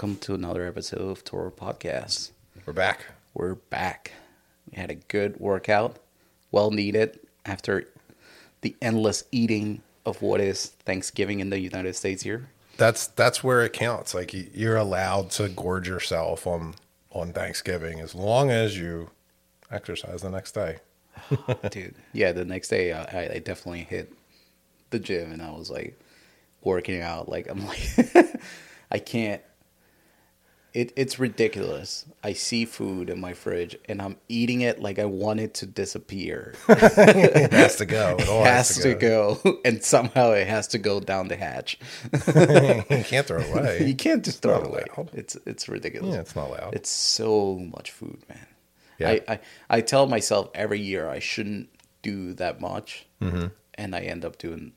welcome to another episode of Toro Podcast. We're back. We're back. We had a good workout, well needed after the endless eating of what is Thanksgiving in the United States here. That's that's where it counts. Like you- you're allowed to gorge yourself on on Thanksgiving as long as you exercise the next day. Dude, yeah, the next day I, I- I definitely hit the gym and I was like working out. Like, I'm like, I can't. It, it's ridiculous. I see food in my fridge and I'm eating it like I want it to disappear. It has to go. It It has to go. and somehow it has to go down the hatch. you can't throw it away. you can't just throw it away. It's it's ridiculous. Yeah, it's not allowed. It's so much food, man. Yeah. I, I, I tell myself every year I shouldn't do that much, Mm-hmm. and I end up doing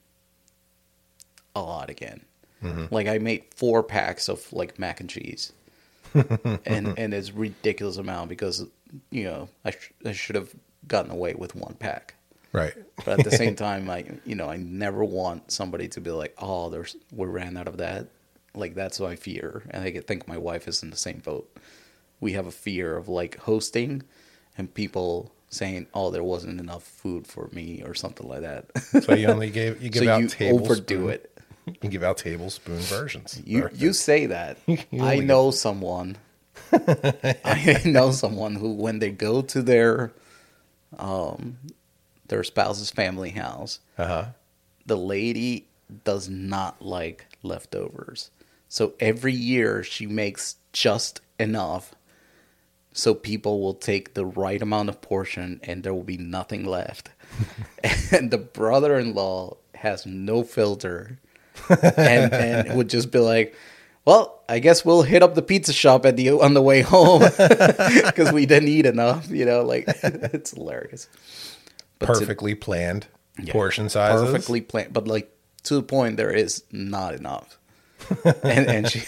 a lot again. Mm-hmm. Like I made four packs of like mac and cheese, and and it's ridiculous amount because you know I sh- I should have gotten away with one pack. right. But at the same time, I you know I never want somebody to be like, oh, there's we ran out of that. Like that's my fear, and I think my wife is in the same boat. We have a fear of like hosting, and people saying, oh, there wasn't enough food for me or something like that. So you only gave you give so out you overdo it. You give out tablespoon versions. You you say that. I know someone. I know someone who, when they go to their, um, their spouse's family house, uh-huh. the lady does not like leftovers. So every year she makes just enough so people will take the right amount of portion and there will be nothing left. and the brother in law has no filter and, and would just be like, well, I guess we'll hit up the pizza shop at the on the way home because we didn't eat enough. You know, like it's hilarious. But to- Perfectly planned yeah, portion sizes. Perfectly planned, but like to the point, there is not enough. and and she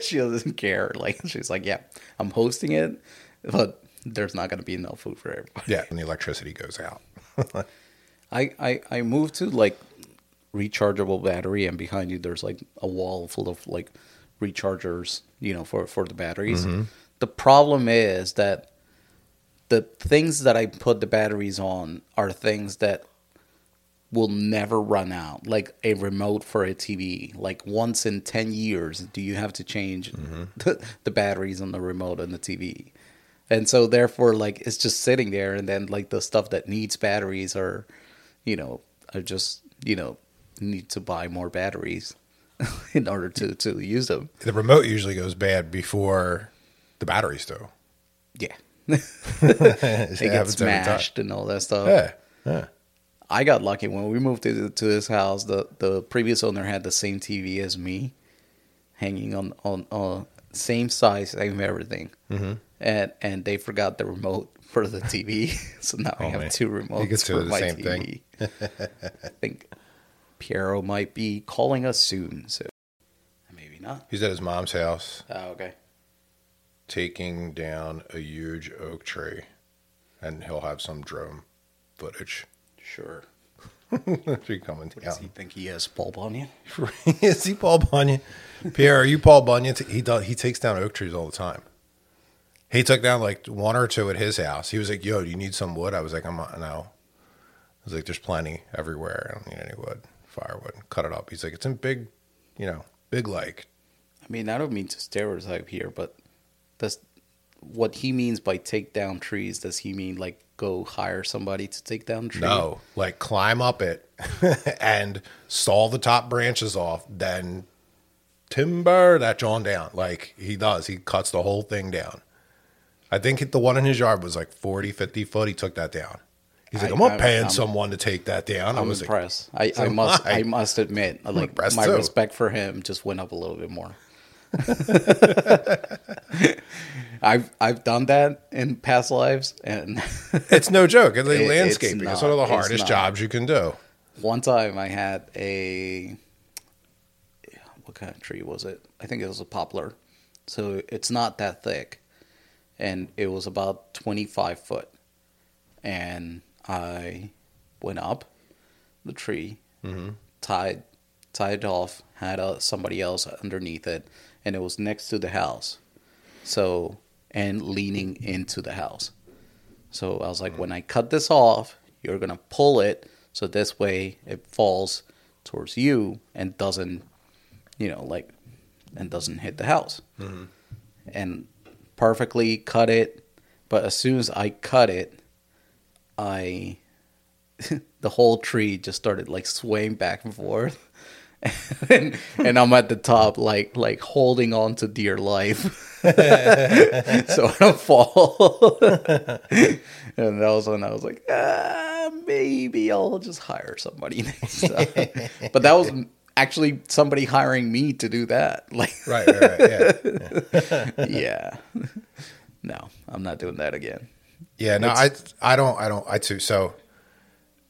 she doesn't care. Like she's like, yeah, I'm hosting it, but there's not going to be enough food for everybody. Yeah, and the electricity goes out. I I I moved to like rechargeable battery, and behind you there's like a wall full of like rechargers, you know, for for the batteries. Mm-hmm. The problem is that the things that I put the batteries on are things that will never run out. Like a remote for a TV. Like once in 10 years, do you have to change mm-hmm. the, the batteries on the remote and the TV? And so therefore like it's just sitting there and then like the stuff that needs batteries are you know, are just, you know, need to buy more batteries in order to to use them. The remote usually goes bad before the batteries do. Yeah. it gets smashed and all that stuff. Yeah. Yeah. I got lucky when we moved to to this house. The the previous owner had the same TV as me, hanging on on on same size, same everything, mm-hmm. and and they forgot the remote for the TV, so now I Oh, have man. two remotes for the my same TV. thing. I think Piero might be calling us soon, so maybe not. He's at his mom's house Oh, okay. taking down a huge oak tree, and he'll have some drone footage. Sure. tree coming Does he think he has Paul Bunyan? Is he Paul Bunyan? Pierre, are you Paul Bunyan? He does. He takes down oak trees all the time. He took down like one or two at his house. He was like, "Yo, do you need some wood?" I was like, "I'm not." No. I was like, "There's plenty everywhere. I don't need any wood, firewood. Cut it up." He's like, "It's in big, you know, big like." I mean, I don't mean to stereotype here, but does what he means by take down trees? Does he mean like go hire somebody to take down trees? No, like climb up it and saw the top branches off, then timber that John down. Like he does. He cuts the whole thing down. I think the one in his yard was like 40, 50 foot. He took that down. He's like, I- I'm not paying I'm- someone to take that down. I I'm was like, impressed. I, I must. I. I must admit, like my too. respect for him just went up a little bit more. I've I've done that in past lives, and it's no joke. It's like It- it's landscaping. It's, one of the hardest jobs you can do. one time I had a what kind of tree was it? I think it was a poplar. So it's not that thick, and it was about twenty five foot. And I went up the tree, mm-hmm. tied tied it off, had uh, somebody else underneath it, and it was next to the house. So and leaning into the house. So I was like, mm. when I cut this off, you're gonna pull it so this way it falls towards you and doesn't, you know, like, and doesn't hit the house. Mm-hmm. And perfectly cut it, but as soon as I cut it, I the whole tree just started like swaying back and forth. and, and I'm at the top, like like holding on to dear life, so I don't fall. and that was when I was like, ah, maybe I'll just hire somebody next time. but that was actually somebody hiring me to do that. Like, Right, right, right. Yeah. yeah, no, I'm not doing that again. Yeah, no, I I don't I don't I too. So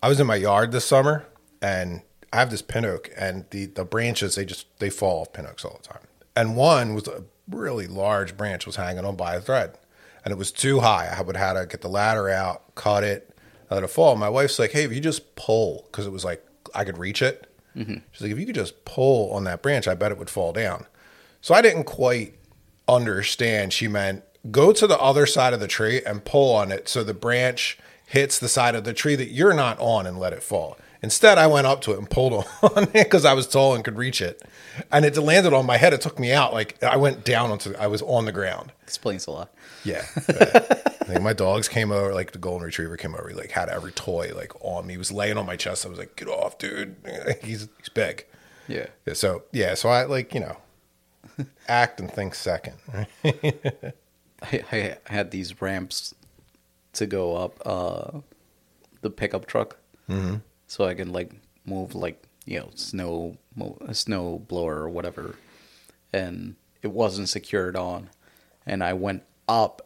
I was in my yard this summer and I have this pin oak and the the branches they just they fall off pin oaks all the time. And one was a really large branch was hanging on by a thread. And it was too high. I would have had to get the ladder out, cut it, let it fall. My wife's like, "Hey, if you just pull cuz it was like I could reach it." Mm-hmm. She's like, "If you could just pull on that branch, I bet it would fall down." So I didn't quite understand. She meant go to the other side of the tree and pull on it so the branch hits the side of the tree that you're not on and let it fall. Instead, I went up to it and pulled on it because I was tall and could reach it. And it landed on my head. It took me out. Like I went down onto, I was on the ground. Explains a lot. Yeah. I think my dogs came over, like the golden retriever came over. He like had every toy like on me. He was laying on my chest. I was like, get off, dude. he's, he's big. Yeah. Yeah, so yeah, so I like you know, act and think second. I, I had these ramps to go up uh, the pickup truck, mm-hmm. so I can like move like you know snow a snow blower or whatever, and it wasn't secured on, and I went up.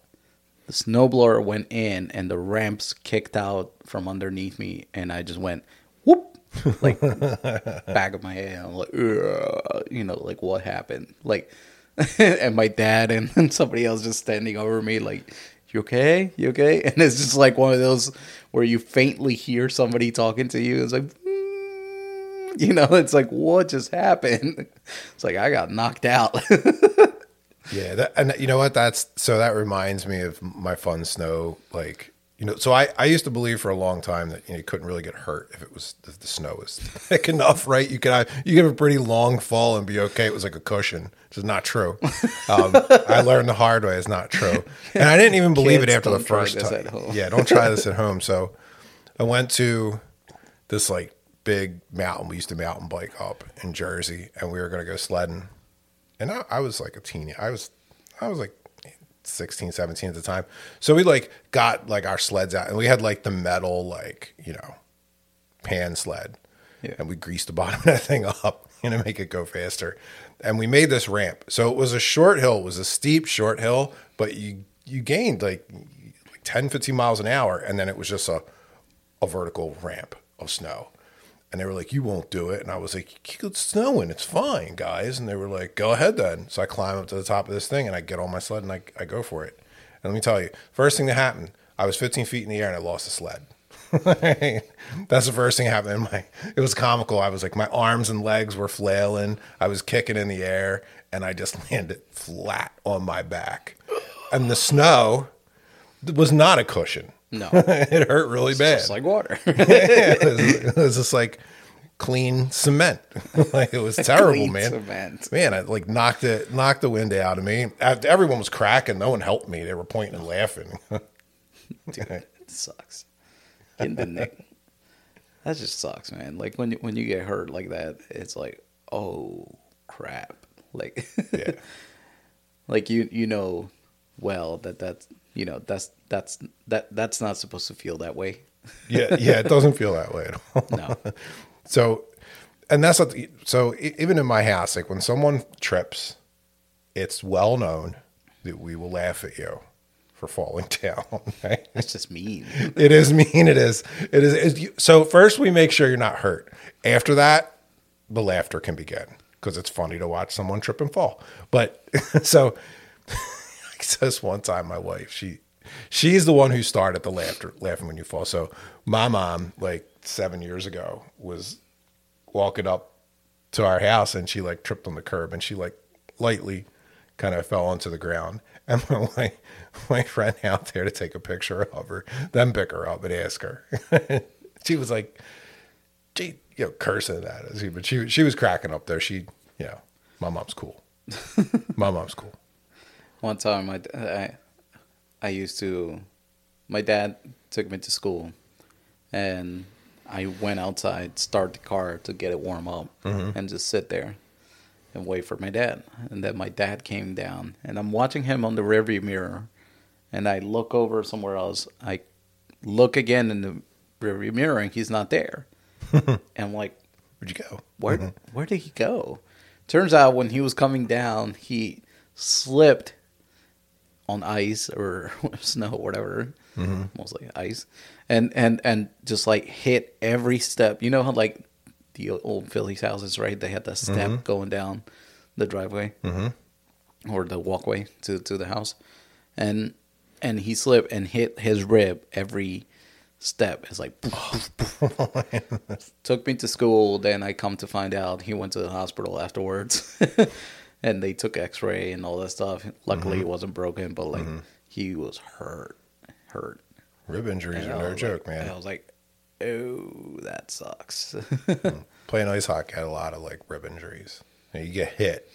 The snowblower went in, and the ramps kicked out from underneath me, and I just went whoop, like back of my head. I'm like, "Ugh," you know, like what happened? Like, and my dad and, somebody else just standing over me, like, you okay? You okay? And it's just like one of those where you faintly hear somebody talking to you. It's like, "Mm," you know, it's like, what just happened? It's like I got knocked out. Yeah, that, and you know what? That's so that reminds me of my fun snow. Like you know, so I I used to believe for a long time that you, know, you couldn't really get hurt if it was if the snow was thick enough, right? You could you could have a pretty long fall and be okay. It was like a cushion, which is not true. Um, I learned the hard way. It's not true, and I didn't even believe it after the first this time. at home. Yeah, don't try this at home. So I went to this like big mountain. We used to mountain bike up in Jersey, and we were going to go sledding. And I, I was like a teen. I was, I was like 16, 17 at the time. So we like got like our sleds out, and we had like the metal like you know pan sled, Yeah. and we greased the bottom of that thing up you know make it go faster. And we made this ramp. So it was a short hill. It was a steep short hill, but you you gained like like 10, 15 miles an hour, and then it was just a a vertical ramp of snow. And they were like, "You won't do it." And I was like, "It's snowing. It's fine, guys." And they were like, "Go ahead then." So I climb up to the top of this thing and I get on my sled and I, I go for it. And let me tell you, first thing that happened, I was 15 feet in the air and I lost the sled. That's the first thing that happened. My it was comical. I was like, my arms and legs were flailing. I was kicking in the air, and I just landed flat on my back. And the snow was not a cushion. No. it hurt really bad. Just like water. it, was, it was just like clean cement. like it was terrible, Clean man. cement. Man, I like knocked it, knocked the wind out of me. After- Everyone was cracking. No one helped me. They were pointing and laughing. It sucks. Getting the neck. That just sucks, man. Like when you, when you get hurt like that, it's like, oh crap. Like, Yeah. like you you know well that that's you know that's that's that that's not supposed to feel that way. yeah, yeah, it doesn't feel that way at all. No. So, and that's what. So even in my house, like when someone trips, it's well known that we will laugh at you for falling down. Right? That's just mean. It is mean. It is. It is. so first we make sure you're not hurt. After that, the laughter can begin because it's funny to watch someone trip and fall. But so, like this one time, my wife, she, she's the one who started the laughter, laughing when you fall. So my mom, like seven years ago, was walking up to our house and she like tripped on the curb and she like lightly kind of fell onto the ground. And my my friend out there to take a picture of her, then pick her up and ask her. she was like, she you know cursing at us, but she she was cracking up there. She you know, my mom's cool. my mom's cool. One time, I, I, I used to, my dad took me to school, and I went outside, start the car to get it warm up, mm-hmm. and just sit there and wait for my dad. And then my dad came down, and I'm watching him on the rearview mirror, and I look over somewhere else. I look again in the rearview mirror, and he's not there. and I'm like, Where'd you go? where mm-hmm. where did he go? Turns out when he was coming down, he slipped on ice or snow, or whatever, mm-hmm. mostly ice, and and and just like hit every step. You know how like the old Phillies houses, right? They had that step mm-hmm. going down the driveway mm-hmm. or the walkway to to the house, and and he slipped and hit his rib every step. It's like poof, poof, poof. took me to school. Then I come to find out he went to the hospital afterwards, and they took X-ray and all that stuff. Luckily, mm-hmm. it wasn't broken, but like he was hurt, hurt. Rib injuries And are no was joke, like- man. I was like, oh, that sucks. Playing ice hockey had a lot of like rib injuries. You, know, you get hit,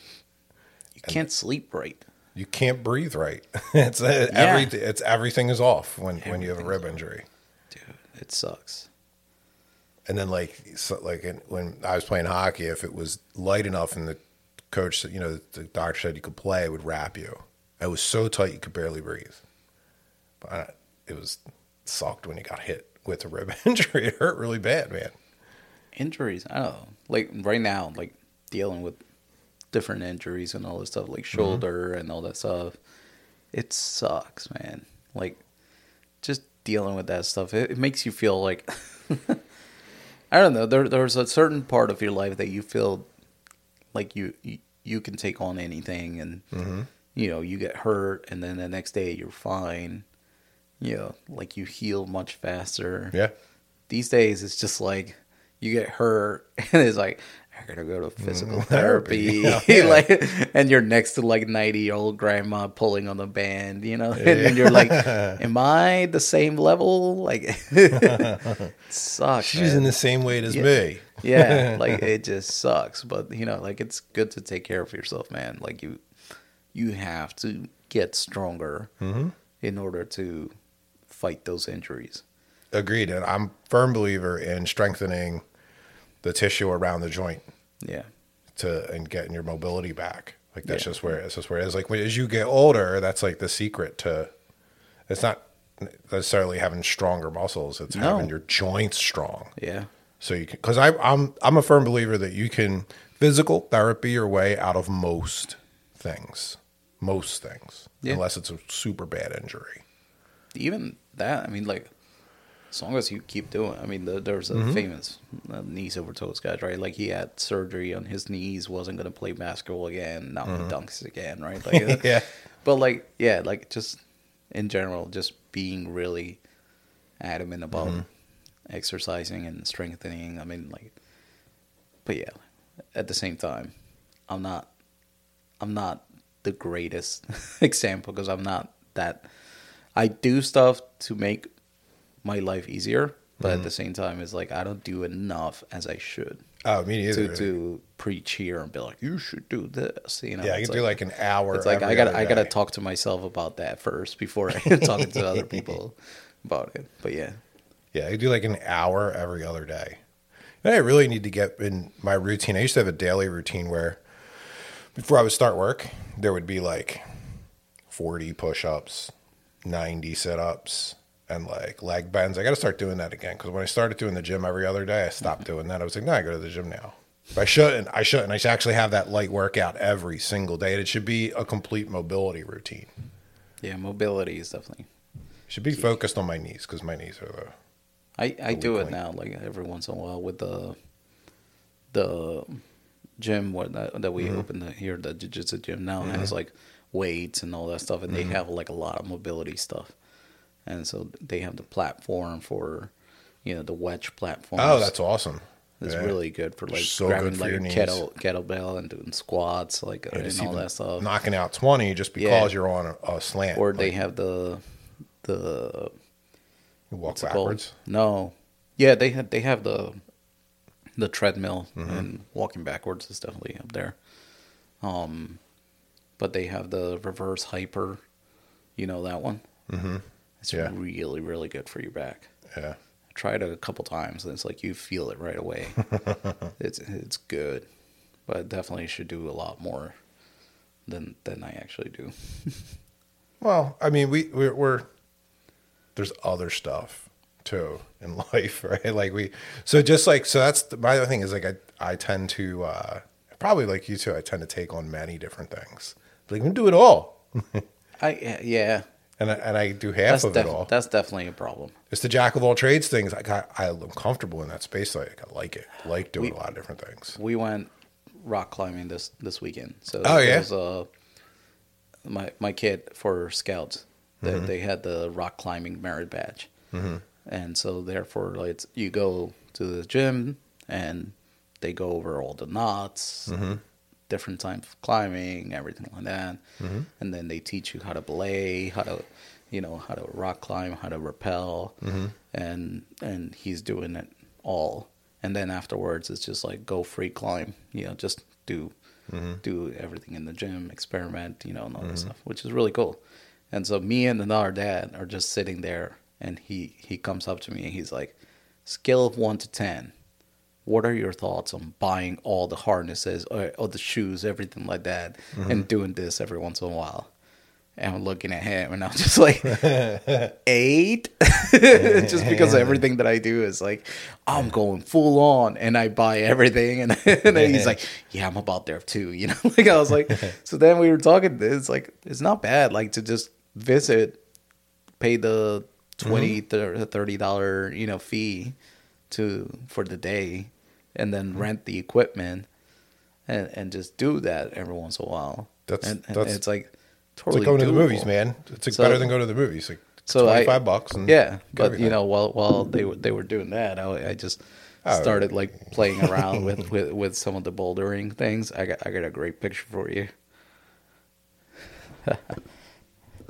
you can't sleep right. you can't breathe right. it's uh, everything. It's everything is off when when you have a rib injury. Dude, it sucks. And then like so, like when I was playing hockey, if it was light enough and the coach, said- you know, the doctor said you could play, it would wrap you. It was so tight you could barely breathe. But I, it was sucked when you got hit with a rib injury. It hurt really bad, man. injuries. I don't know. Like right now, like dealing with different injuries and all this stuff, like Mm-hmm. shoulder and all that stuff. It sucks, man. Like just dealing with that stuff. It, it makes you feel like I don't know. There, there's a certain part of your life that you feel like you you, you can take on anything, and Mm-hmm. you know you get hurt, and then the next day you're fine. You know, like you heal much faster Yeah. these days it's just like you get hurt and it's like I gotta go to physical therapy, therapy. Yeah. like, and you're next to like ninety year old grandma pulling on the band, you know, and you're like, "Am I the same level?" Like, it sucks. She's man. in the same weight as Yeah. me. yeah, like it just sucks. But you know, like it's good to take care of yourself, man. Like you, you have to get stronger Mm-hmm. in order to fight those injuries. Agreed. And I'm firm believer in strengthening the tissue around the joint Yeah, to and getting your mobility back. Like that's Yeah. just where it's just where it is. Like when, as you get older, that's like the secret to. It's not necessarily having stronger muscles. It's No. having your joints strong. yeah, So you can because I I'm I'm a firm believer that you can physical therapy your way out of most things, most things, Yeah. unless it's a super bad injury. Even that, I mean, like, as long as you keep doing, I mean, the, there was a Mm-hmm. famous uh, knees over toes guy, right? Like, he had surgery on his knees, wasn't going to play basketball again. Now he dunks again, right? Like, Mm-hmm. Yeah. But, like, yeah, like, just in general, just being really adamant about Mm-hmm. exercising and strengthening. I mean, like, but yeah, at the same time, I'm not, I'm not the greatest example because I'm not that. I do stuff to make my life easier, but Mm-hmm. at the same time, it's like I don't do enough as I should Oh, me neither. to to preach here and be like, you should do this. You know, yeah, I can do like an hour. it's like I gotta I gotta talk to myself about that first before I talk to other people about it. But yeah, Yeah, I do like an hour every other day. And I really need to get in my routine. I used to have a daily routine where before I would start work, there would be like 40 push ups, 90 sit ups, and like leg bends. I got to start doing that again because when I started doing the gym every other day, I stopped mm-hmm. doing that. I was like, no, I go to the gym now. But I shouldn't. I shouldn't. I should actually have that light workout every single day. It should be a complete mobility routine. yeah, mobility is definitely. should be focused on my knees because my knees are the I, I weak do it link. now, like every once in a while with the the gym where that, that we mm-hmm. opened the, here, the jiu-jitsu gym now and it's mm-hmm. like weights and all that stuff, and they have like a lot of mobility stuff, and so they have the platform for you know the wedge platform. Oh, that's awesome. is Yeah. really good for like So grabbing like your a knees. kettle kettlebell and doing squats like Yeah, and all that stuff. Knocking out twenty just because Yeah. you're on a, a slant. or they have the the you walk what's it called? backwards. No, yeah, they have they have the the treadmill Mm-hmm. and walking backwards is definitely up there. Um, but they have the reverse hyper. You know that one. Mm-hmm. It's Yeah. really really good for your back. Yeah. I tried it a couple times and it's like you feel it right away. it's it's good, but I definitely should do a lot more than than I actually do. Well, I mean, we we're, we're there's other stuff too in life, right? Like we so just like so that's the, my other thing is like I I tend to uh probably like you too. I tend to take on many different things. Like we do it all, I yeah, and I, and I do half that's of def- it all. that's definitely a problem. It's the jack of all trades things. Like I I'm comfortable in that space. Like I like it. I like doing We- a lot of different things. We went rock climbing this this weekend. So Oh, yeah? was, uh, my my kid for scouts. They, Mm-hmm. they had the rock climbing merit badge, and so therefore, like you go to the gym and they go over all the knots, Mm-hmm. Different types of climbing, everything like that, Mm-hmm. and then they teach you how to belay, how to, you know, how to rock climb, how to rappel, Mm-hmm. and and he's doing it all. And then afterwards, it's just like go free climb, you know, just do Mm-hmm. do everything in the gym, experiment, you know, and all that stuff, which is really cool. And so me and another dad are just sitting there, and he he comes up to me and he's like, scale of one to ten, what are your thoughts on buying all the harnesses uh, or, or the shoes, everything like that, mm-hmm. and doing this every once in a while? And I'm looking at him, and I'm just like, eight, just because everything that I do is like, I'm going full on, and I buy everything, and, and then he's like, yeah, I'm about there too, you know. Like I was like, so then we were talking. It's like it's not bad, like to just visit, pay the mm-hmm. 20 30 dollar you know fee to for the day, and then mm-hmm. rent the equipment, and and just do that every once in a while. That's- and, and that's- it's like It's totally like going to the movies, man. It's like So- better than going to the movies. Like So twenty five bucks and Yeah, but everything. you know, while while they were they were doing that, I, I just Oh. started like playing around with, with with some of the bouldering things. I got I got a great picture for you.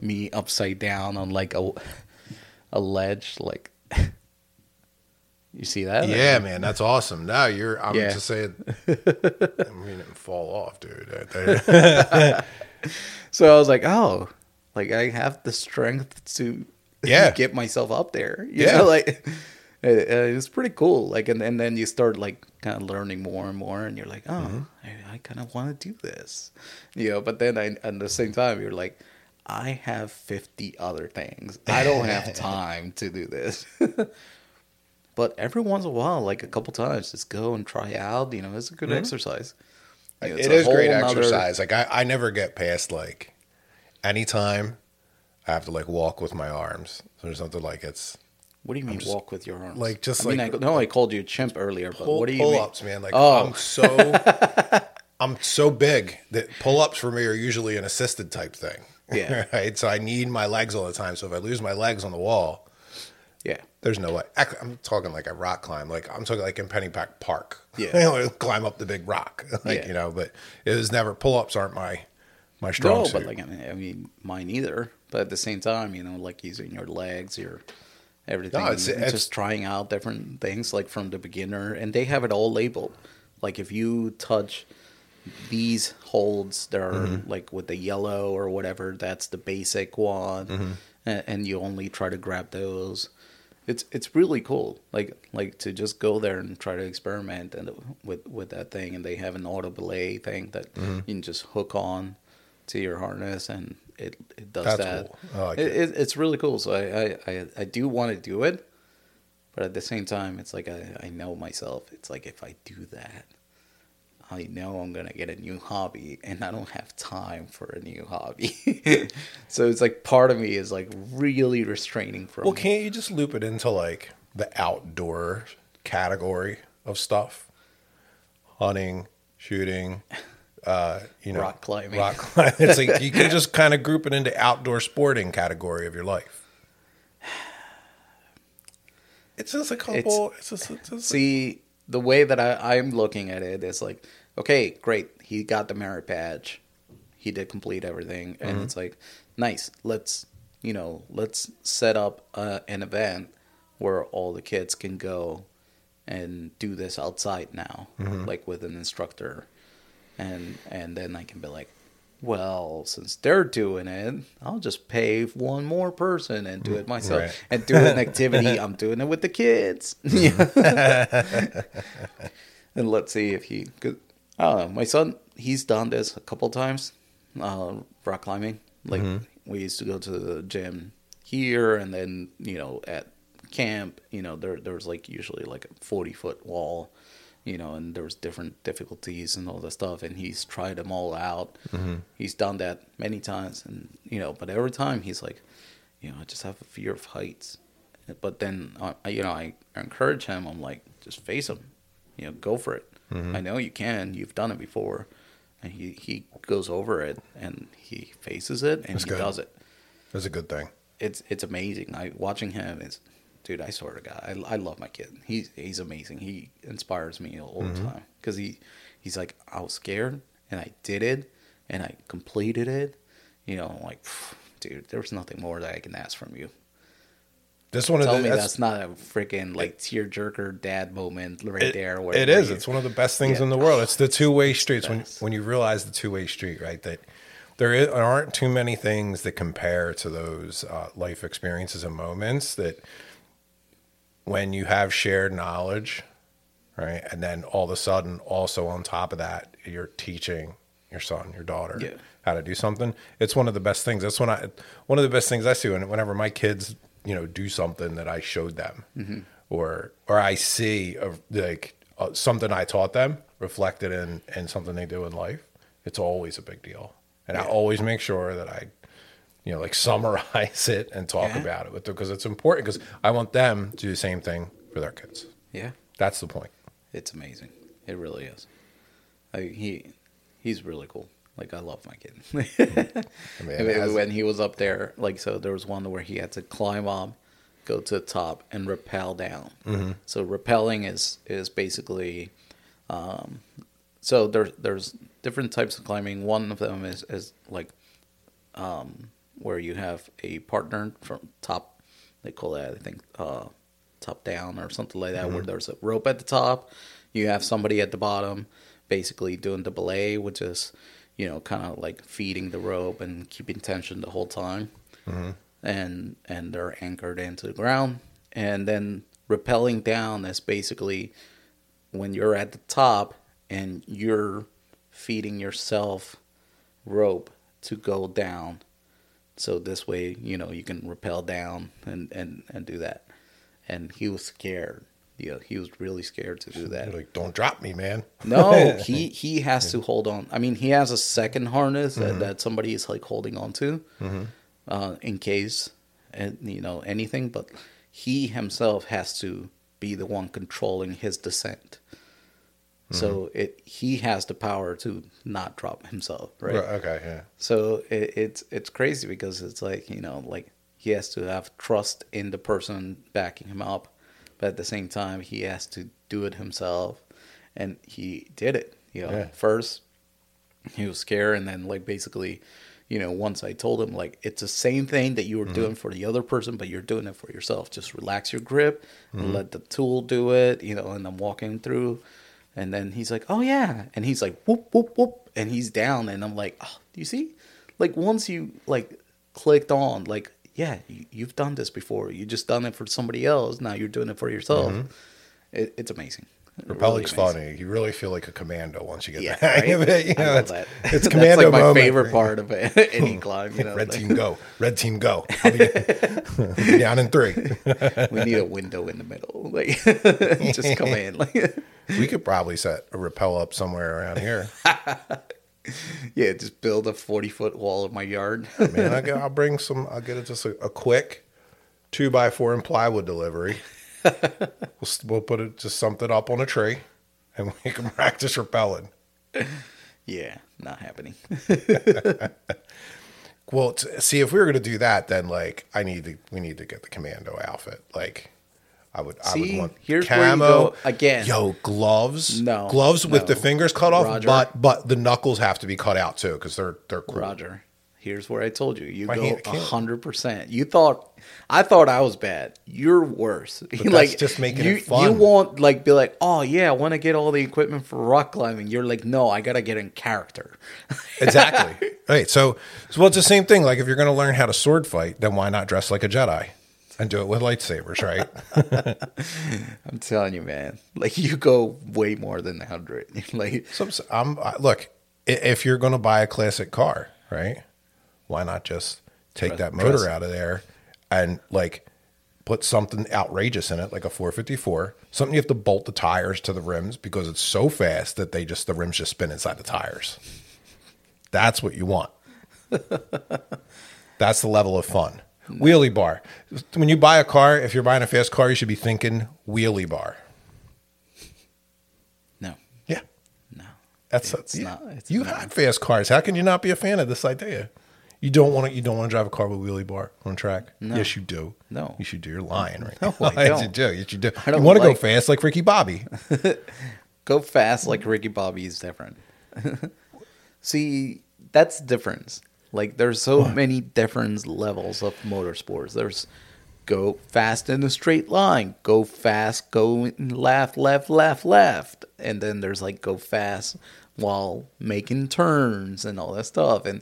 Me upside down on like a a ledge, like you see that? Yeah, man, that's awesome. Now you're. I'm Yeah. just saying. I mean, it fall off, dude. So I was like, oh, like I have the strength to Yeah. get myself up there. You Yeah. know, like it, uh, it's pretty cool. Like, and, and then you start like kind of learning more and more, and you're like, oh, Mm-hmm. I, I kind of want to do this, you know. But then I, at the same time, you're like, I have 50 other things. I don't have time to do this. But every once in a while, like a couple times, just go and try out. You know, it's a good exercise. You know, Mm-hmm. it is great exercise. Like I, I never get past like anytime I have to like walk with my arms. There's something like it's What do you mean walk with your arms? like, just I mean, like- I know I called you a chimp earlier, but pull, what do you pull mean? ups, man. Like Oh. I'm so I'm so big that pull ups for me are usually an assisted type thing. Yeah. right. So I need my legs all the time. So if I lose my legs on the wall, Yeah, there's no way. Ac- I'm talking like a rock climb. Like I'm talking like in Pennypack Park. Yeah. Climb up the big rock. like Yeah. you know, but it was never pull ups aren't my my strong no, suit. but like I mean, mine either. But at the same time, you know, like using your legs, your everything, No, it's- it's- just trying out different things, like from the beginner, and they have it all labeled. Like if you touch these holds that are Mm-hmm. like with the yellow or whatever, that's the basic one, Mm-hmm. and, and you only try to grab those. It's it's really cool, like like to just go there and try to experiment and with with that thing, and they have an auto belay thing that Mm-hmm. you can just hook on to your harness, and it it does That's that. cool. Like it, it. it, it's really cool. So I I, I, I do want to do it, but at the same time, it's like I, I know myself. It's like if I do that, I know I'm gonna get a new hobby, and I don't have time for a new hobby. so it's like part of me is like really restraining from. Well, can't you just loop it into like the outdoor category of stuff? Hunting, shooting, uh, you know, Rock climbing. Rock climbing. It's like you can just kind of group it into outdoor sporting category of your life. It's just a couple. It's, just, it's just See, the way that I, I'm looking at it is like, okay, great, he got the merit badge, he did complete everything, and it's like, nice. Let's you know, let's set up uh, an event where all the kids can go and do this outside now, like with an instructor, and and then I can be like, well, since they're doing it, I'll just pay one more person and do it myself Right. and do an activity. I'm doing it with the kids. and let's see if he don't know. My son, he's done this a couple times, uh, rock climbing. Like we used to go to the gym here, and then you know at camp, you know there there was like usually like a forty foot wall, you know, and there was different difficulties and all that stuff. And he's tried them all out. Mm-hmm. He's done that many times, and you know, but every time he's like, you know, I just have a fear of heights. But then, I- you know, I encourage him. I'm like, just face him. You know, go for it. Mm-hmm. I know you can. You've done it before. And he, he goes over it and he faces it and That's he good. does it. That's a good thing. It's it's amazing. I watching him is, dude. I swear to God, I, I love my kid. He's he's amazing. He inspires me all the time because he he's like I was scared and I did it and I completed it. You know, like, dude, there's nothing more that I can ask from you. This one of Tell the me that's- that's, not a freaking like tearjerker dad moment right It- there. Where it is. It's one of the best things Yeah. in the world. It's the two way streets. When when you realize the two way street, right? That there is, aren't too many things that compare to those uh, life experiences and moments that when you have shared knowledge, right, and then all of a sudden, also on top of that, you're teaching your son, your daughter, Yeah. how to do something. It's one of the best things. That's when I one of the best things I see when whenever my kids, you know, do something that I showed them, Mm-hmm. or or I see of like uh, something I taught them reflected in in something they do in life. It's always a big deal, and I always make sure that I. You know, like summarize it and talk Yeah. about it with them because it's important. Because I want them to do the same thing for their kids. yeah, That's the point. it's amazing. It really is. I, he he's really cool. Like I love my kid. I mean, when he was up there, like so, there was one where he had to climb up, go to the top, and rappel down. Mm-hmm. So rappelling is is basically, um, so there's there's different types of climbing. One of them is is like, um, where you have a partner from top. They call that I think uh, top down or something like that, where there's a rope at the top. You have somebody at the bottom, basically doing the belay, which is, you know, kind of like feeding the rope and keeping tension the whole time, and and they're anchored into the ground, and then rappelling down is basically when you're at the top and you're feeding yourself rope to go down so this way you know you can rappel down and and and do that. And he was scared. You know he was really scared to do that. You're like, don't drop me, man. no he he has to hold on. I mean he has a second harness that, that somebody is like holding on to uh, in case and you know anything but he himself has to be the one controlling his descent Mm-hmm. so it he has the power to not drop himself right Right, Okay, yeah. so it, it's it's crazy because it's like you know like he has to have trust in the person backing him up, but at the same time he has to do it himself, and he did it. You know, Yeah. first he was scared, and then like basically, you know, once I told him like it's the same thing that you were mm-hmm. doing for the other person, but you're doing it for yourself. Just relax your grip and mm-hmm. let the tool do it. You know, and I'm walking through. And then he's like, "Oh yeah," and he's like, "Whoop whoop whoop," and he's down, and I'm like, "Oh, do you see? Like once you like clicked on, like, yeah, you, you've done this before. You just done it for somebody else. Now you're doing it for yourself. Mm-hmm. It, it's amazing. Really Rappelling's amazing. funny. You really feel like a commando once you get Yeah, the hang of it. You know, that's, that. it's That's commando like my moment. favorite part of it. Any climb, you know, Red like, team go. Red team go. I'll be, be down in three. we need a window in the middle. Like, just come in. Like, We could probably set a rappel up somewhere around here. yeah, just build a forty foot wall of my yard. Man, I will bring some. I'll get it just a, a quick two by four and plywood delivery. we'll, we'll put it just something up on a tree, and we can practice rappelling. yeah, not happening. Well, t- see, if we were going to do that, then like I need to, we need to get the commando outfit. Like, I would. I would want Here's camo where you go again. Yo, gloves. No, gloves with the fingers cut off, Roger. but but the knuckles have to be cut out too because they're they're cool. Roger. Here's where I told you. You My go a hundred percent. You thought I thought I was bad. You're worse. that's just making you, it fun. You won't like be like, oh yeah, I want to get all the equipment for rock climbing. You're like, no, I gotta get in character. Exactly. right. So, so well, it's the same thing. Like if you're going to learn how to sword fight, then why not dress like a Jedi and do it with lightsabers, right? I'm telling you, man. Like you go way more than hundred. like So I'm I- look. If you're going to buy a classic car, right? Why not just take that motor out of there and like put something outrageous in it, like a 454, something you have to bolt the tires to the rims because it's so fast that they just the rims just spin inside the tires. That's what you want. That's the level of fun. Wheelie bar. When you buy a car, if you're buying a fast car, you should be thinking wheelie bar. no, Yeah. no. That's It's not- it's you not. have fast cars. How can you not be a fan of this idea? You don't want to. You don't want to drive a car with a wheelie bar on track. Yes, you do. No. you should do. You're lying right No, now. I don't. you do. Yes, you do. I don't you want to like- go fast like Ricky Bobby. Go fast like Ricky Bobby is different. See, that's the difference. Like there's so many different levels of motorsports. There's go fast in a straight line, go fast, go left, left, left, left, and then there's like go fast while making turns and all that stuff. And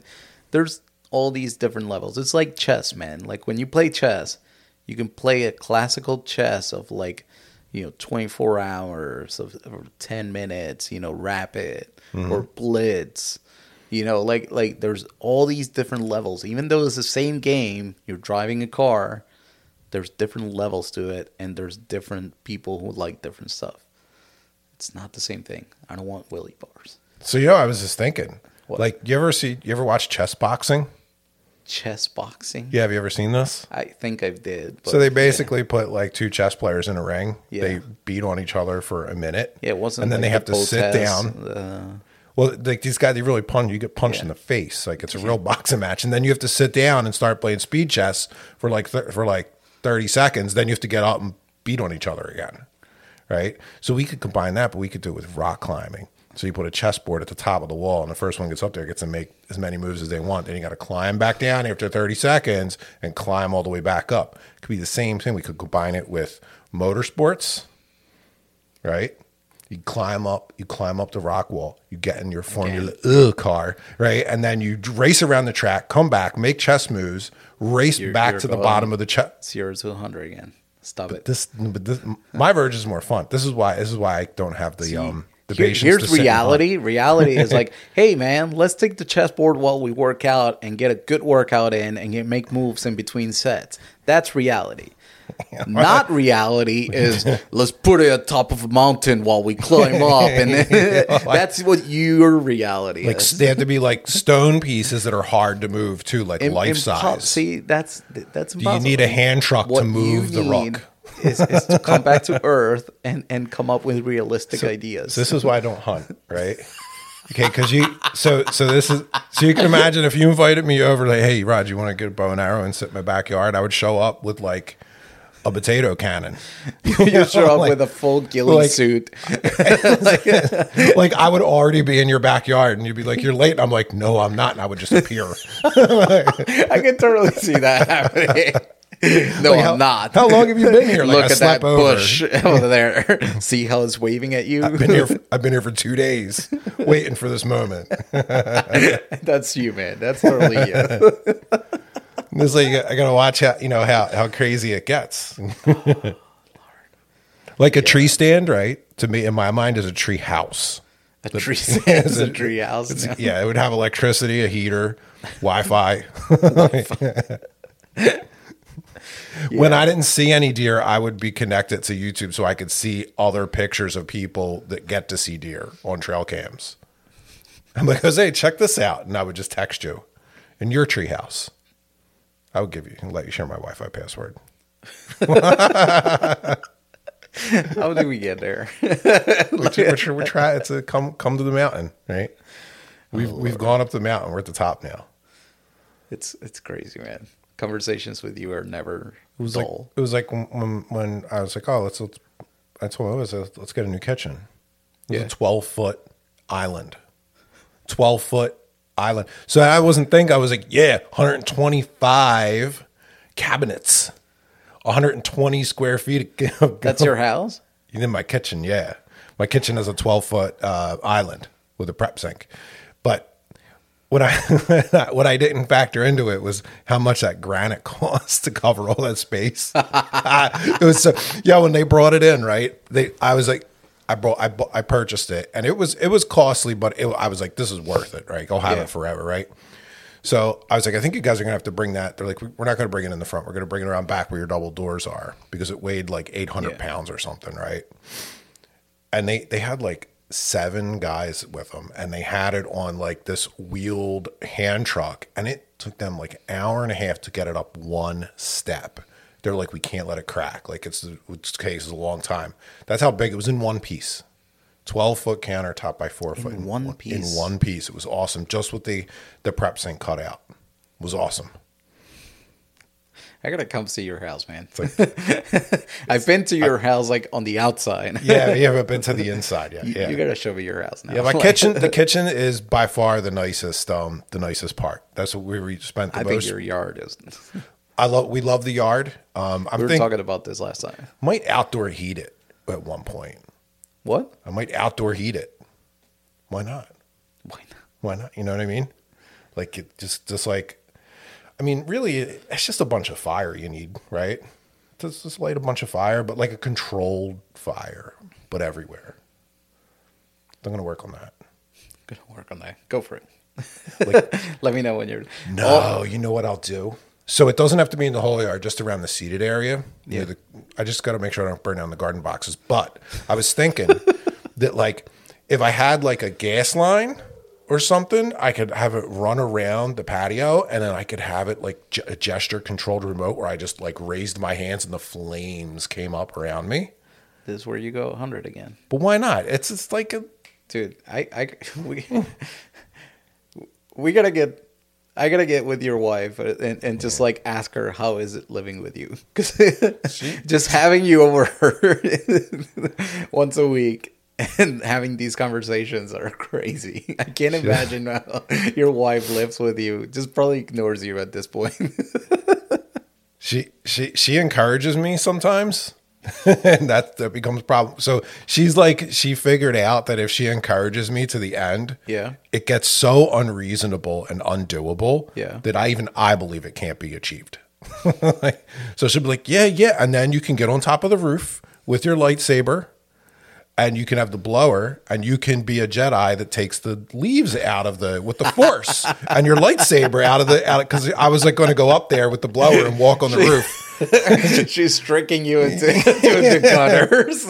there's all these different levels. It's like chess, man. Like when you play chess, you can play a classical chess of like you know 24 hours of, or 10 minutes you know rapid mm-hmm. or blitz you know like like there's all these different levels even though it's the same game you're driving a car there's different levels to it and there's different people who like different stuff it's not the same thing i don't want wheelie bars So you know, I was just thinking, What? like, you ever see, you ever watch chess boxing? Chess boxing Yeah, have you ever seen this? i think i did so they basically put like two chess players in a ring. Yeah. They beat on each other for a minute. yeah it wasn't and then like they have the to sit down. uh, Well, like these guys, they really punch. You get punched Yeah. in the face, like it's a real boxing match, and then you have to sit down and start playing speed chess for like th- for like thirty seconds. Then you have to get up and beat on each other again, right? So we could combine that, but we could do it with rock climbing. So you put a chessboard at the top of the wall, and the first one gets up there gets to make as many moves as they want. Then you got to climb back down after thirty seconds and climb all the way back up. It could be the same thing. We could combine it with motorsports, right? You climb up, you climb up the rock wall, you get in your Formula E car, right? And then you race around the track, come back, make chess moves, race You're- back you're to the bottom of the chess. zero to 100 again stop it This, but this, my verge is more fun. This is why, this is why I don't have the um the Here- here's to sit and reality. Reality is like, hey man, let's take the chessboard while we work out and get a good workout in and get, make moves in between sets. That's reality. Not reality is let's put it at top of a mountain while we climb up, and then, that's what your reality Like is. they have to be like stone pieces that are hard to move too, like Im- life impo- size. See, that's that's Do you need a hand truck what to move the rock? Is, is to come back to Earth and and come up with realistic ideas. So this is why I don't hunt, right? Okay, because you so so this is so you can imagine if you invited me over, like, hey, Rod, you want to get a bow and arrow and sit in my backyard? I would show up with like a potato cannon. you show up Like- with a full ghillie like- suit. like I would already be in your backyard, and you'd be like, "You're late." And I'm like, "No, I'm not," and I would just appear. I can totally see that happening. No, Like, I'm not. How long have you been here? Like, Look I at that over. bush over there. see how it's waving at you? I've been here. For, I've been here for two days, waiting for this moment. That's you, man. That's totally you. This like I gotta watch how you know how how crazy it gets. like a tree stand, right? To me, in my mind, is a tree house. A tree stand is a tree house. Yeah, it would have electricity, a heater, Wi-Fi. When I didn't see any deer, I would be connected to YouTube so I could see other pictures of people that get to see deer on trail cams. I'm like, Jose, check this out, and I would just text you in your treehouse. I would give you and let you share my Wi-Fi password. How did we get there? Which, which we try to come come to the mountain, right? We've oh, we've gone up the mountain. We're at the top now. It's it's crazy, man. Conversations with you are never It was like it was like when when, I was like, oh, let's, let's I told him, let's, let's get a new kitchen. It was Yeah. a twelve foot island, twelve foot island. So I wasn't think I was like, yeah, 125 cabinets, 120 square feet. Of, That's your house? you in my kitchen, yeah. My kitchen is a 12 foot uh, island with a prep sink. But what I what I didn't factor into it was how much that granite cost to cover all that space. it was so yeah. When they brought it in, right? They I was like, I brought I I purchased it, and it was it was costly, but it, I was like, this is worth it, right? I'll have Yeah. it forever, right? So I was like, I think you guys are gonna have to bring that. They're like, we're not gonna bring it in the front. We're gonna bring it around back where your double doors are because it weighed like 800 Yeah. pounds or something, right? And they they had like seven guys with them, and they had it on like this wheeled hand truck, and it took them like an hour and a half to get it up one step. They're like, we can't let it crack. Like it's it's case is a long time. That's how big it was in one piece. 12 foot countertop by four foot in one piece? In one piece. It was awesome. Just with the the prep sink cut out. It was awesome. I gotta come see your house, man. I've been to your house like on the outside. Yeah, you haven't been to the inside yet. you, Yeah. you gotta show me your house now. yeah, my Like, kitchen the kitchen is by far the nicest um the nicest part. That's what we spent the most. I think your yard is. I love we love the yard. Um I'm We were talking about this last time. might outdoor heat it at one point. What? I might outdoor heat it. Why not? Why not? Why not? You know what I mean? Like it just just like I mean, really it's just a bunch of fire you need, right? Just just light a bunch of fire, but like a controlled fire, but everywhere. I'm gonna work on that. I'm Gonna work on that. Go for it. Like Let me know when you're. no, oh. you know what I'll do? So it doesn't have to be in the whole yard, just around the seated area. Yeah. Yeah. the, I just got to make sure I don't burn down the garden boxes. But I was thinking that like if I had like a gas line or something, I could have it run around the patio, and then I could have it like ge- a gesture controlled remote where I just like raised my hands and the flames came up around me. This is where you go 100 again, But why not? It's it's like a dude. I I we we gotta get. I gotta get with your wife uh, and, and just like ask her how is it living with you because just having you over her once a week and having these conversations are crazy. I can't imagine how your wife lives with you. Just probably ignores you at this point. She she she encourages me sometimes. and that that becomes a problem. So she's like she figured out that if she encourages me to the end, Yeah. it gets so unreasonable and undoable Yeah. that I even I believe it can't be achieved. Like, so she'll be like, "Yeah, yeah," and then you can get on top of the roof with your lightsaber, and you can have the blower, and you can be a Jedi that takes the leaves out of the with the Force, and your lightsaber out of the out because I was like going to go up there with the blower and walk on the roof. She's tricking you into, into gunners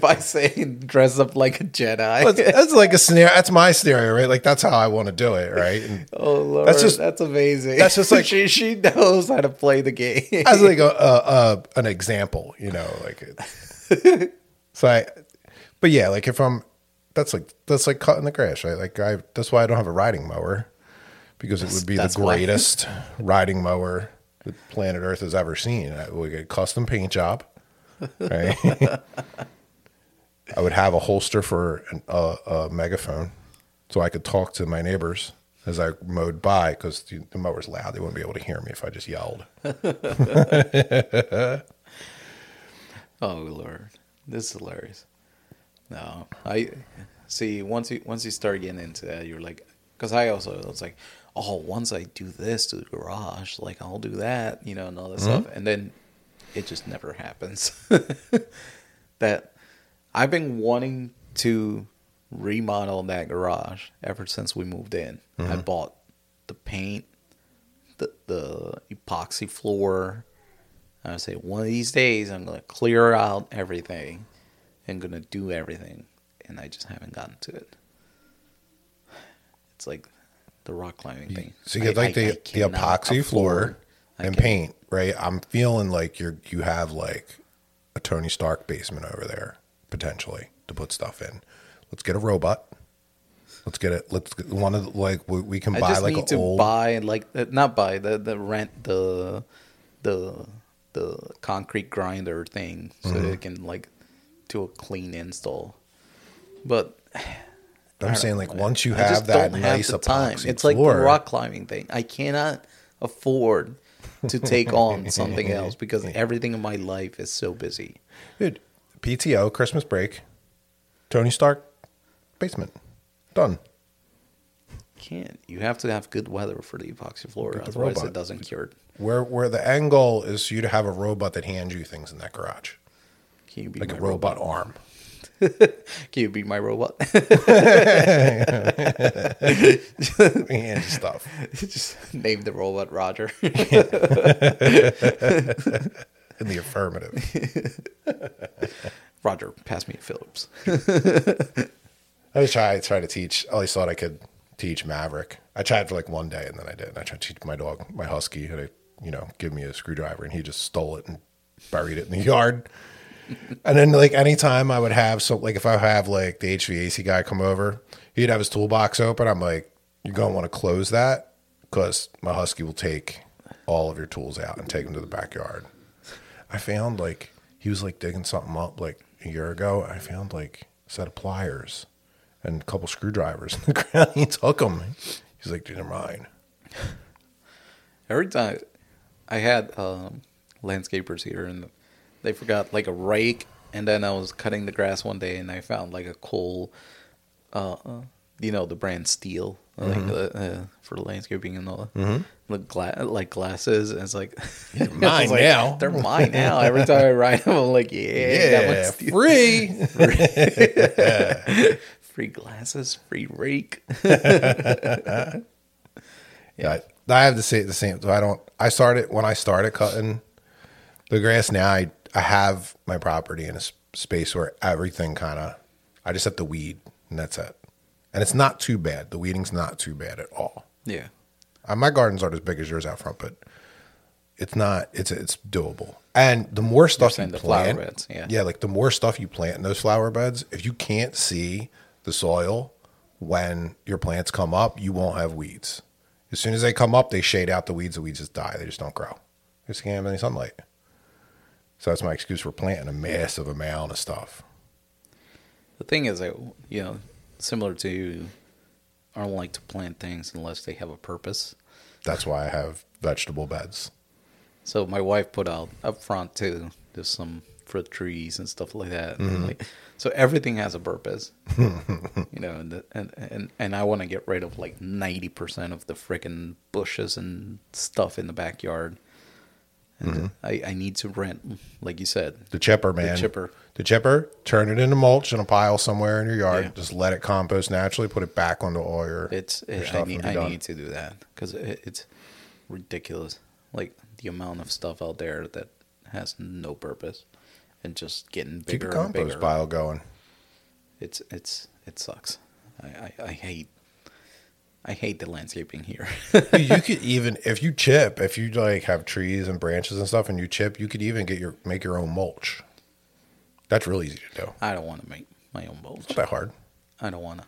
by saying dress up like a Jedi. That's, that's like a scenario. That's my scenario, right? Like that's how I want to do it, right? And oh lord, That's just- that's amazing. that's just like- she she knows how to play the game. as like a, a, a an example, you know, like so I, but yeah, like if I'm, that's like that's like cutting the grass, right? Like I, that's why I don't have a riding mower because it would be the that's greatest riding mower that planet Earth has ever seen. I would get a custom paint job, right? I would have a holster for an, a, a megaphone, so I could talk to my neighbors as I mowed by because the, the mower's loud. They wouldn't be able to hear me if I just yelled. Oh lord, this is hilarious. No, I see. Once you once you start getting into that, you're like, because I also was like, oh, once I do this to the garage, like I'll do that, you know, and all this mm-hmm. stuff, and then it just never happens. that I've been wanting to remodel that garage ever since we moved in. I mm-hmm. bought the paint, the the epoxy floor. I say one of these days I'm gonna clear out everything and gonna do everything, and I just haven't gotten to it. It's like the rock climbing thing. So you get I- like I- the, I the epoxy floor and paint, right? I'm feeling like you're you have like a Tony Stark basement over there potentially to put stuff in. Let's get a robot. Let's get it. Let's get one of the, like we, we can I buy just like need to old. buy like uh, not buy the the rent the the the concrete grinder thing so Mm-hmm. it can like do a clean install. But I'm saying like once you have that nice have the time. It's like the rock climbing thing. I cannot afford to take on something else because everything in my life is so busy. dude. PTO Christmas break, Tony Stark basement, done. Can't you have to have good weather for the epoxy floor, the otherwise robot. it doesn't cure. Where where the end goal is you to have a robot that hands you things in that garage, Can you be like a my robot arm. Can you be my robot? and stuff. Just name the robot Roger. In the affirmative. Roger, pass me a Phillips. I was trying try to teach. I always thought I could teach Maverick. I tried for like one day and then I didn't. I tried to teach my dog, my husky, how to you know give me a screwdriver, and he just stole it and buried it in the yard. and then like anytime I would have so like if I have like the HVAC guy come over, he'd have his toolbox open. I'm like, you're gonna want to close that because my husky will take all of your tools out and take them to the backyard. I found like he was like digging something up like a year ago. I found like a set of pliers and a couple screwdrivers in the ground. He took them. He's like, dude, they're mine. Every time I had um, landscapers here and they forgot like a rake, and then I was cutting the grass one day and I found like a coal, uh, uh, you know, the brand Stihl, like the, uh, for landscaping and all, the gla- like glasses. And it's like was mine like, now. They're mine now. Every time I ride them, I'm like, yeah, that Yeah, Stihl. free. Free glasses, free rake. yeah, I, I have to say it the same. So I don't. I started when I started cutting the grass. Now I I have my property in a space where everything kind of. I just have to weed, and that's it. And it's not too bad. The weeding's not too bad at all. yeah. Uh, my gardens aren't as big as yours out front, but it's not. It's it's doable. And the more stuff you saying the flower plant, beds, yeah. yeah, like the more stuff you plant in those flower beds, if you can't see the soil when your plants come up, you won't have weeds. As soon as they come up, they shade out the weeds. The weeds just die. They just don't grow. They just can't have any sunlight. So that's my excuse for planting a massive amount of stuff. The thing is that you know, similar to you, I don't like to plant things unless they have a purpose. That's why I have vegetable beds. So my wife put out up front too, just some fruit trees and stuff like that. And mm-hmm. like, so everything has a purpose, you know. And, the, and and and I want to get rid of like ninety percent of the freaking bushes and stuff in the backyard. And mm-hmm. I, I need to rent, like you said, The chipper, man. The chipper. The chipper, turn it into mulch in a pile somewhere in your yard. Yeah. Just let it compost naturally. Put it back onto all your. It's it, I need I need to do that because it, it's ridiculous. Like the amount of stuff out there that has no purpose and just getting Keep bigger a and compost bigger. pile going. It's it's it sucks. I, I, I hate I hate the landscaping here. you could even if you chip, if you like have trees and branches and stuff, and you chip, you could even get your make your own mulch. That's really easy to do. I don't want to make my own mulch. Not that hard. I don't want to.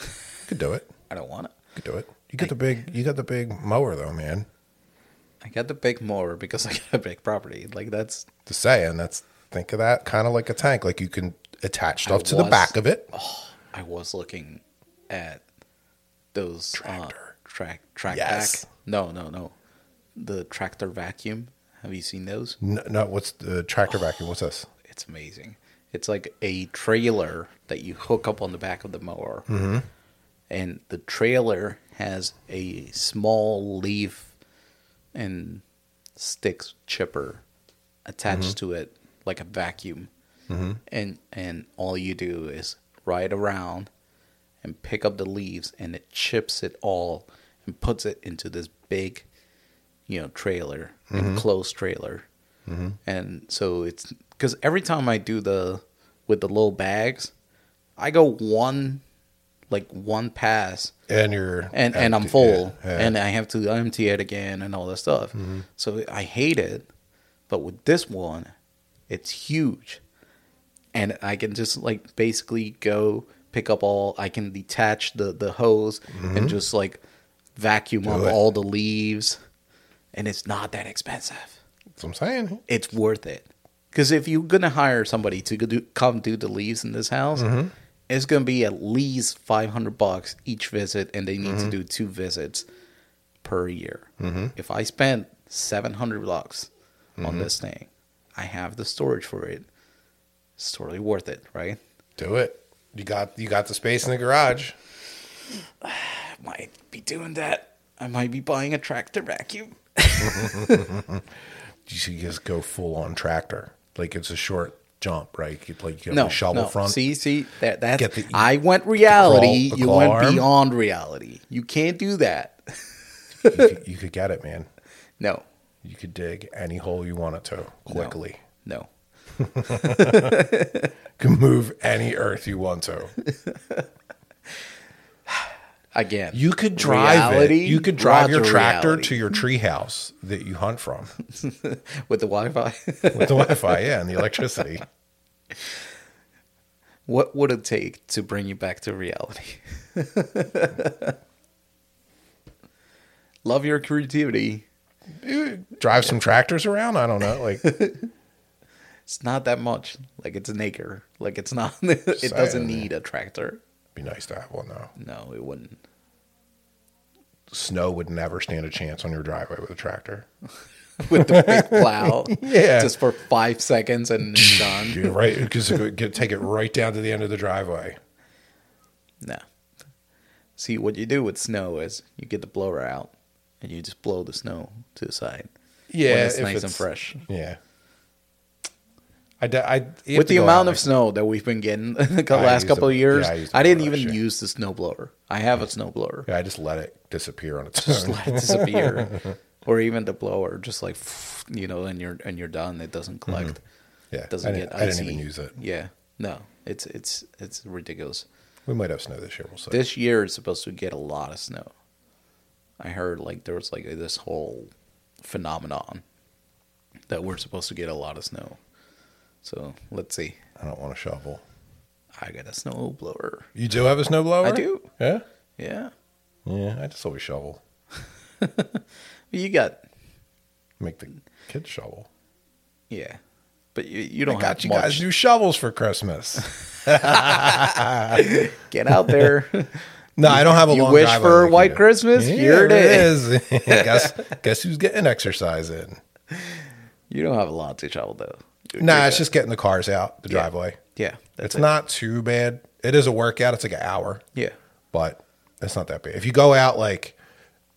You could do it. I don't want to. You could do it. You got the big. You got the big mower though, man. I got the big mower because I got a big property. Like that's Just saying. That's think of that kind of like a tank. Like you can attach stuff I to the back of it. I was looking at those Tractor. Uh, track track Yes. back. No, no, no. The tractor vacuum. Have you seen those? No, no what's the tractor vacuum? What's this? It's amazing. It's like a trailer that you hook up on the back of the mower, Mm-hmm. and the trailer has a small leaf and sticks chipper attached Mm-hmm. to it, like a vacuum. Mm-hmm. And and all you do is ride around and pick up the leaves, and it chips it all and puts it into this big, you know, trailer, enclosed mm-hmm. trailer. Mm-hmm. And so it's because every time I do the with the little bags, I go one, like one pass, And you're and and I'm full, yeah, yeah. Mm-hmm. and I have to empty it again and all that stuff. So I hate it, but with this one, it's huge, and I can just like basically go pick up all. I can detach the the hose and just like vacuum up Mm-hmm. it. all the leaves, and it's not that expensive. That's what I'm saying. it's worth it. Because if you're gonna hire somebody to do, come do the leaves in this house, Mm-hmm. it's gonna be at least five hundred bucks each visit, and they need Mm-hmm. to do two visits per year. If I spend seven hundred bucks Mm-hmm. on this thing, I have the storage for it. It's totally worth it, right? Do it. You got you got the space in the garage. I might be doing that. I might be buying a tractor vacuum. You should just go full on tractor. Like it's a short jump, right? You like you have No, a shovel no. front. See, see that that's Get the- I went reality. the claw- the you went arm? beyond reality. You can't do that. you, could, you could get it, man. No, You could dig any hole you wanted to quickly. no. You can move any earth you want to. Again, You could drive reality, it. You could drive your tractor reality. to your tree house that you hunt from with the Wi-Fi. with the Wi-Fi, yeah, and the electricity. what would it take to bring you back to reality? Love your creativity. Drive some tractors around. I don't know, like It's not that much. Like it's an acre. Like it's not. it doesn't need a tractor. be nice to have one though. No, it wouldn't. Snow would never stand a chance on your driveway with a tractor. With the big plow, Yeah. just for five seconds and done. You're right, because it would get, take it right down to the end of the driveway. No. See, what you do with snow is you get the blower out and you just blow the snow to the side. Yeah, when it's nice and fresh. Yeah. I, I With the amount of snow that we've been getting the last couple the- of years, yeah, I I didn't even shit. use the snow blower. I have a snow blower. Yeah, I just let it disappear on its Just own. let it disappear, or even the blower, just like you know, and you're and you're done. It doesn't mm-hmm. collect. Yeah, It doesn't get I didn't even use it. Yeah, no, it's it's it's ridiculous. We might have snow this year. We'll see. This year is supposed to get a lot of snow. I heard like there was like this whole phenomenon that we're supposed to get a lot of snow. So let's see. I don't want to shovel. I got a snow blower. You do have a snow blower? I do. Yeah. Yeah, Yeah, I just always shovel. you got Make the kids shovel. yeah, but you you don't I got you much. guys new shovels for Christmas. Get out there. No, I don't have a You long wish driveway for a white. Christmas? Yeah, Here it is. guess guess who's getting exercise in? you don't have a lot to travel though. Nah, it's just getting the cars out the Yeah. driveway. yeah. It's it. not too bad. It is a workout. It's like an hour, Yeah, but it's not that bad. If you go out like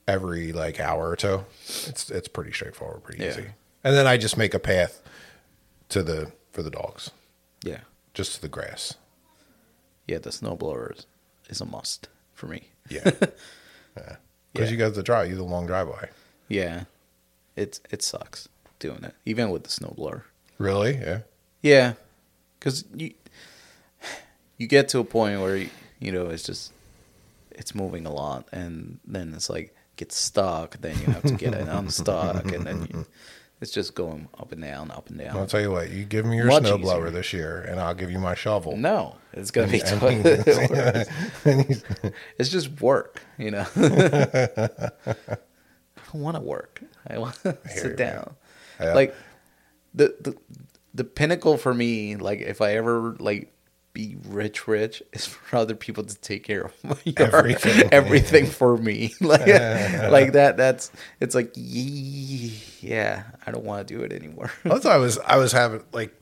every like hour or two, it's it's pretty straightforward, pretty Yeah. easy. And then I just make a path to the for the dogs, yeah, just to the grass. yeah. The snow blower is, is a must for me. Yeah. Because Yeah. you got the drive, you the long driveway. Yeah, it's it sucks doing it, even with the snowblower. Really? Yeah. Yeah, because you you get to a point where you, you know it's just it's moving a lot, and then it's like get stuck. Then you have to get it unstuck, and then you, it's just going up and down, up and down. I'll tell you what. You give me your Much snowblower easier. this year, and I'll give you my shovel. no, it's gonna be. And- totally it's just work, you know. I don't want to work. I want to sit down. Yeah. Like the the the pinnacle for me, like if I ever like be rich, rich, is for other people to take care of my yard, Everything. everything, for me. Like like that. That's it's like yeah. I don't want to do it anymore. That's why I was I was having like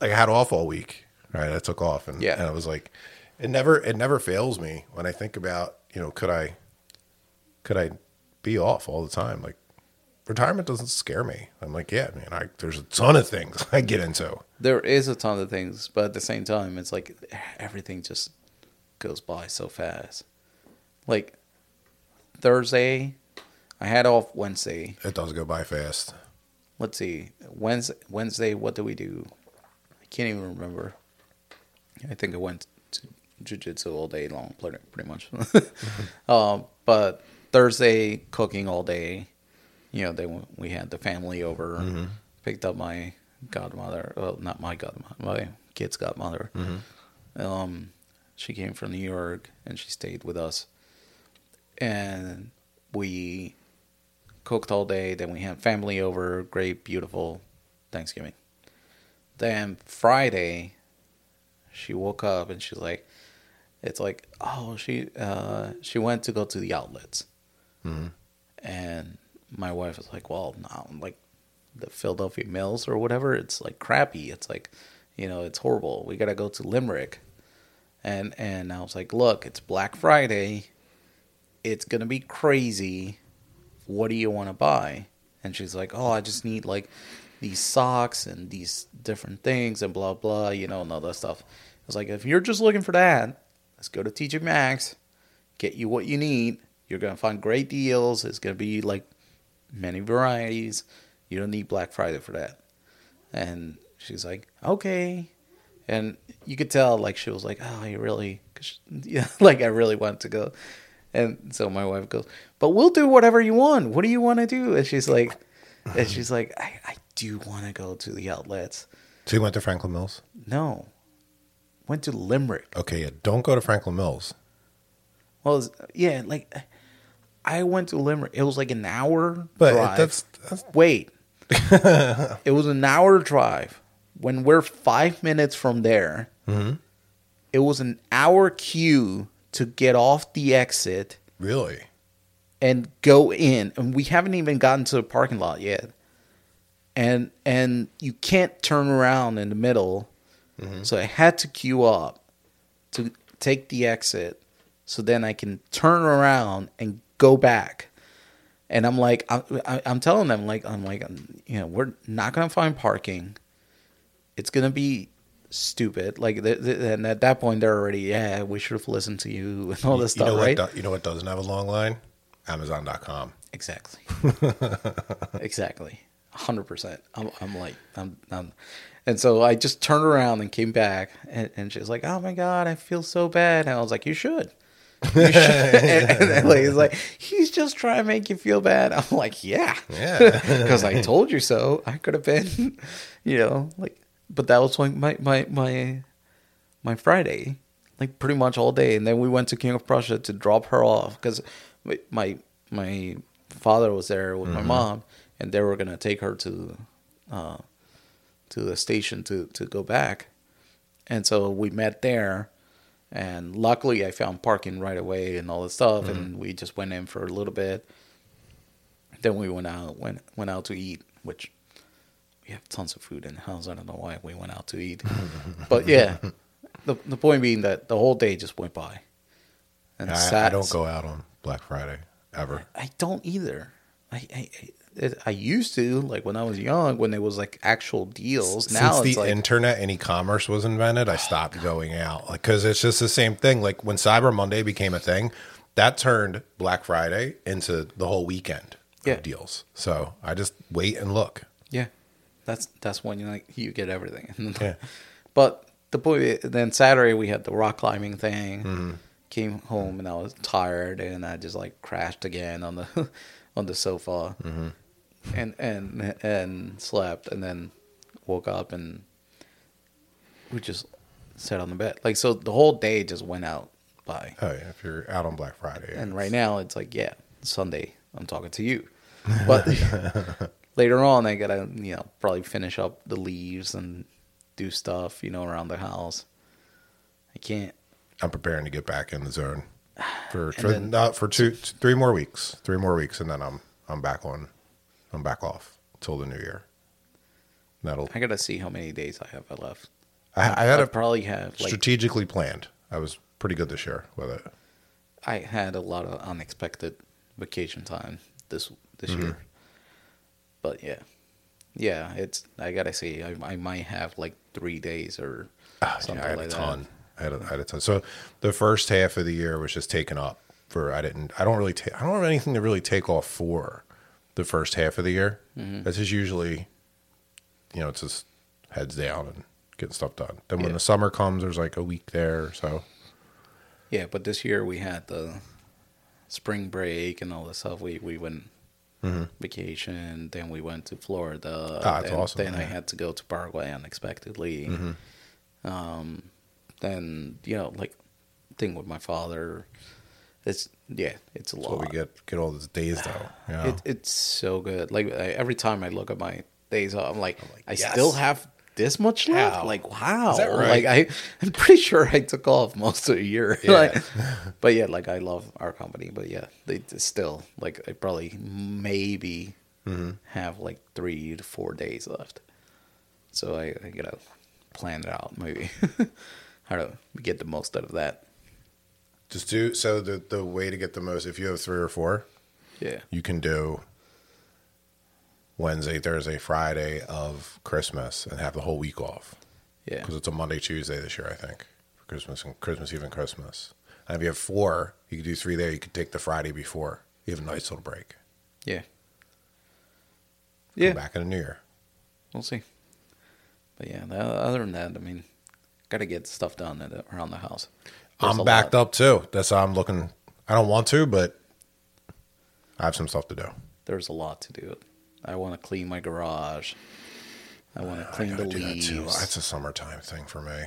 like I had off all week. Right, I took off and Yeah. and I was like, it never it never fails me when I think about you know could I could I be off all the time like retirement doesn't scare me. I'm like yeah man I there's a ton of things I get into. there is a ton of things, but at the same time, it's like everything just goes by so fast. Like Thursday, I had off Wednesday. It does go by fast. Let's see, Wednesday. Wednesday, what do we do? I can't even remember. I think I went to jujitsu all day long, pretty pretty much. um, but Thursday, cooking all day. You know, they we had the family over. Picked up my godmother. Well, not my godmother. My kid's godmother. Um, she came from New York and she stayed with us, and we cooked all day. Then we had family over. Great, beautiful Thanksgiving. Then Friday, she woke up and she's like, it's like, oh, she uh, she went to go to the outlets, and my wife was like, well, no, like the Philadelphia Mills or whatever, it's like crappy. It's like, you know, it's horrible. We gotta go to Limerick, and and I was like, look, it's Black Friday. It's gonna be crazy. What do you want to buy? And she's like, oh, I just need like these socks and these different things and blah blah, you know, and all that stuff. I was like, if you're just looking for that, let's go to TJ Maxx, get you what you need. You're gonna find great deals. It's gonna be like many varieties. You don't need Black Friday for that. And she's like, okay. And you could tell, like, she was like, oh, you really, cause she, yeah, like, I really want to go. And so my wife goes, but we'll do whatever you want. What do you want to do? And she's like, and she's like, I, I do want to go to the outlets. So you went to Franklin Mills? No. Went to Limerick. Okay, yeah, don't go to Franklin Mills. Well, yeah, like I went to Limerick. It was like an hour But drive. that's, that's Wait. it was an hour drive. When we're five minutes from there, mm-hmm. it was an hour queue to get off the exit really and go in. And we haven't even gotten to the parking lot yet. And and you can't turn around in the middle. Mm-hmm. So I had to queue up to take the exit so then I can turn around and go back. And I'm like, I, I, I'm telling them, like, I'm like, you know, we're not gonna find parking. It's gonna be stupid. Like, th- th- and at that point, they're already, yeah, we should have listened to you and all this you stuff, know right? what do- you know what doesn't have a long line? Amazon.com. Exactly. exactly. Hundred percent. I'm, I'm like, I'm, I'm, and so I just turned around and came back, and, and she's like, "Oh my god, I feel so bad." And I was like, "You should." And, and like, he's like, he's just trying to make you feel bad. I'm like, yeah, Yeah. because I told you so. I could have been, you know, like, but that was like my my my my Friday, like pretty much all day, and then we went to King of Prussia to drop her off because my my father was there with my mom, and they were gonna take her to uh, to the station to to go back, and so we met there. And luckily, I found parking right away and all this stuff, and mm-hmm. we just went in for a little bit. Then we went out went went out to eat, which we have tons of food in the house. I don't know why we went out to eat, but yeah, the the point being that the whole day just went by. And I, sat- I don't go out on Black Friday ever. I don't either. I I, I, I used to like when I was young when there was like actual deals. Now Since it's the like internet and e-commerce was invented, I oh, stopped going out. Like, because it's just the same thing. Like when Cyber Monday became a thing, that turned Black Friday into the whole weekend Yeah. of deals. So I just wait and look. yeah, that's that's when you like you get everything. Yeah. But the point then Saturday we had the rock climbing thing. Mm-hmm. Came home and I was tired and I just like crashed again on the on the sofa mm-hmm. And and and slept and then woke up and we just sat on the bed. Like so the whole day just went out by. Oh yeah, if you're out on Black Friday, And right now it's like, yeah, Sunday I'm talking to you. But later on I gotta, you know, probably finish up the leaves and do stuff, you know, around the house. I can't I'm preparing to get back in the zone for for, then- not for two, three more weeks, three more weeks, and then I'm I'm back on, I'm back off till the new year. That'll I gotta see how many days I have left. I, I had I a probably have like strategically planned. I was pretty good this year with it. I had a lot of unexpected vacation time this this Mm-hmm. year. But yeah. Yeah, it's I gotta see. I I might have like three days or something Ah, Yeah, I had like a that. ton. I had a, I had a ton. So the first half of the year was just taken up for. I didn't. I don't really. take. I don't have anything to really take off for the first half of the year. Mm-hmm. This is usually, you know, it's just heads down and getting stuff done. Then when Yeah. the summer comes, there's like a week there. or So Yeah, but this year we had the spring break and all this stuff. We we went vacation, then we went to Florida. Mm-hmm. Ah, that's then, awesome, Then I yeah. Mm-hmm. had to go to Paraguay unexpectedly. Um, then you know, like thing with my father. It's yeah, it's a That's lot. what we get get all these days though. Yeah. It, it's so good. Like I, every time I look at my days off, I'm like, like, I yes. still have this much left. Wow. Like wow, right? like I, I'm pretty sure I took off most of the year. Yeah. like, but yeah, like I love our company, but yeah, they still like I probably maybe Mm-hmm. have like three to four days left. So I, I gotta plan it out maybe how to get the most out of that. Just do so the the way to get the most if you have three or four, Yeah, you can do Wednesday, Thursday, Friday of Christmas and have the whole week off. yeah, Because it's a Monday, Tuesday this year, I think. For Christmas and Christmas Eve and Christmas. And if you have four, you could do three there. You could take the Friday before. You have a nice little break. yeah, Come yeah. back in the new year. We'll see. But yeah, other than that, I mean, got to get stuff done around the house. I'm backed lot. up too. That's how I'm looking. I don't want to, but I have some stuff to do. There's a lot to do. I want to clean my garage. I want to I clean the gotta that too. leaves. That's a summertime thing for me.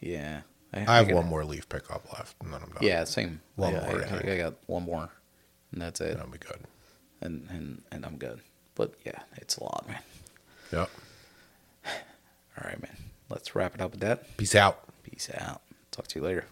Yeah, I have gotta- one more leaf pickup left, and then I'm done. Yeah, same. One yeah, more, I I. I got one more, and that's it. and I'll be good. And and and I'm good. But yeah, it's a lot, man. Yep. All right, man. Let's wrap it up with that. Peace out. Peace out. Talk to you later.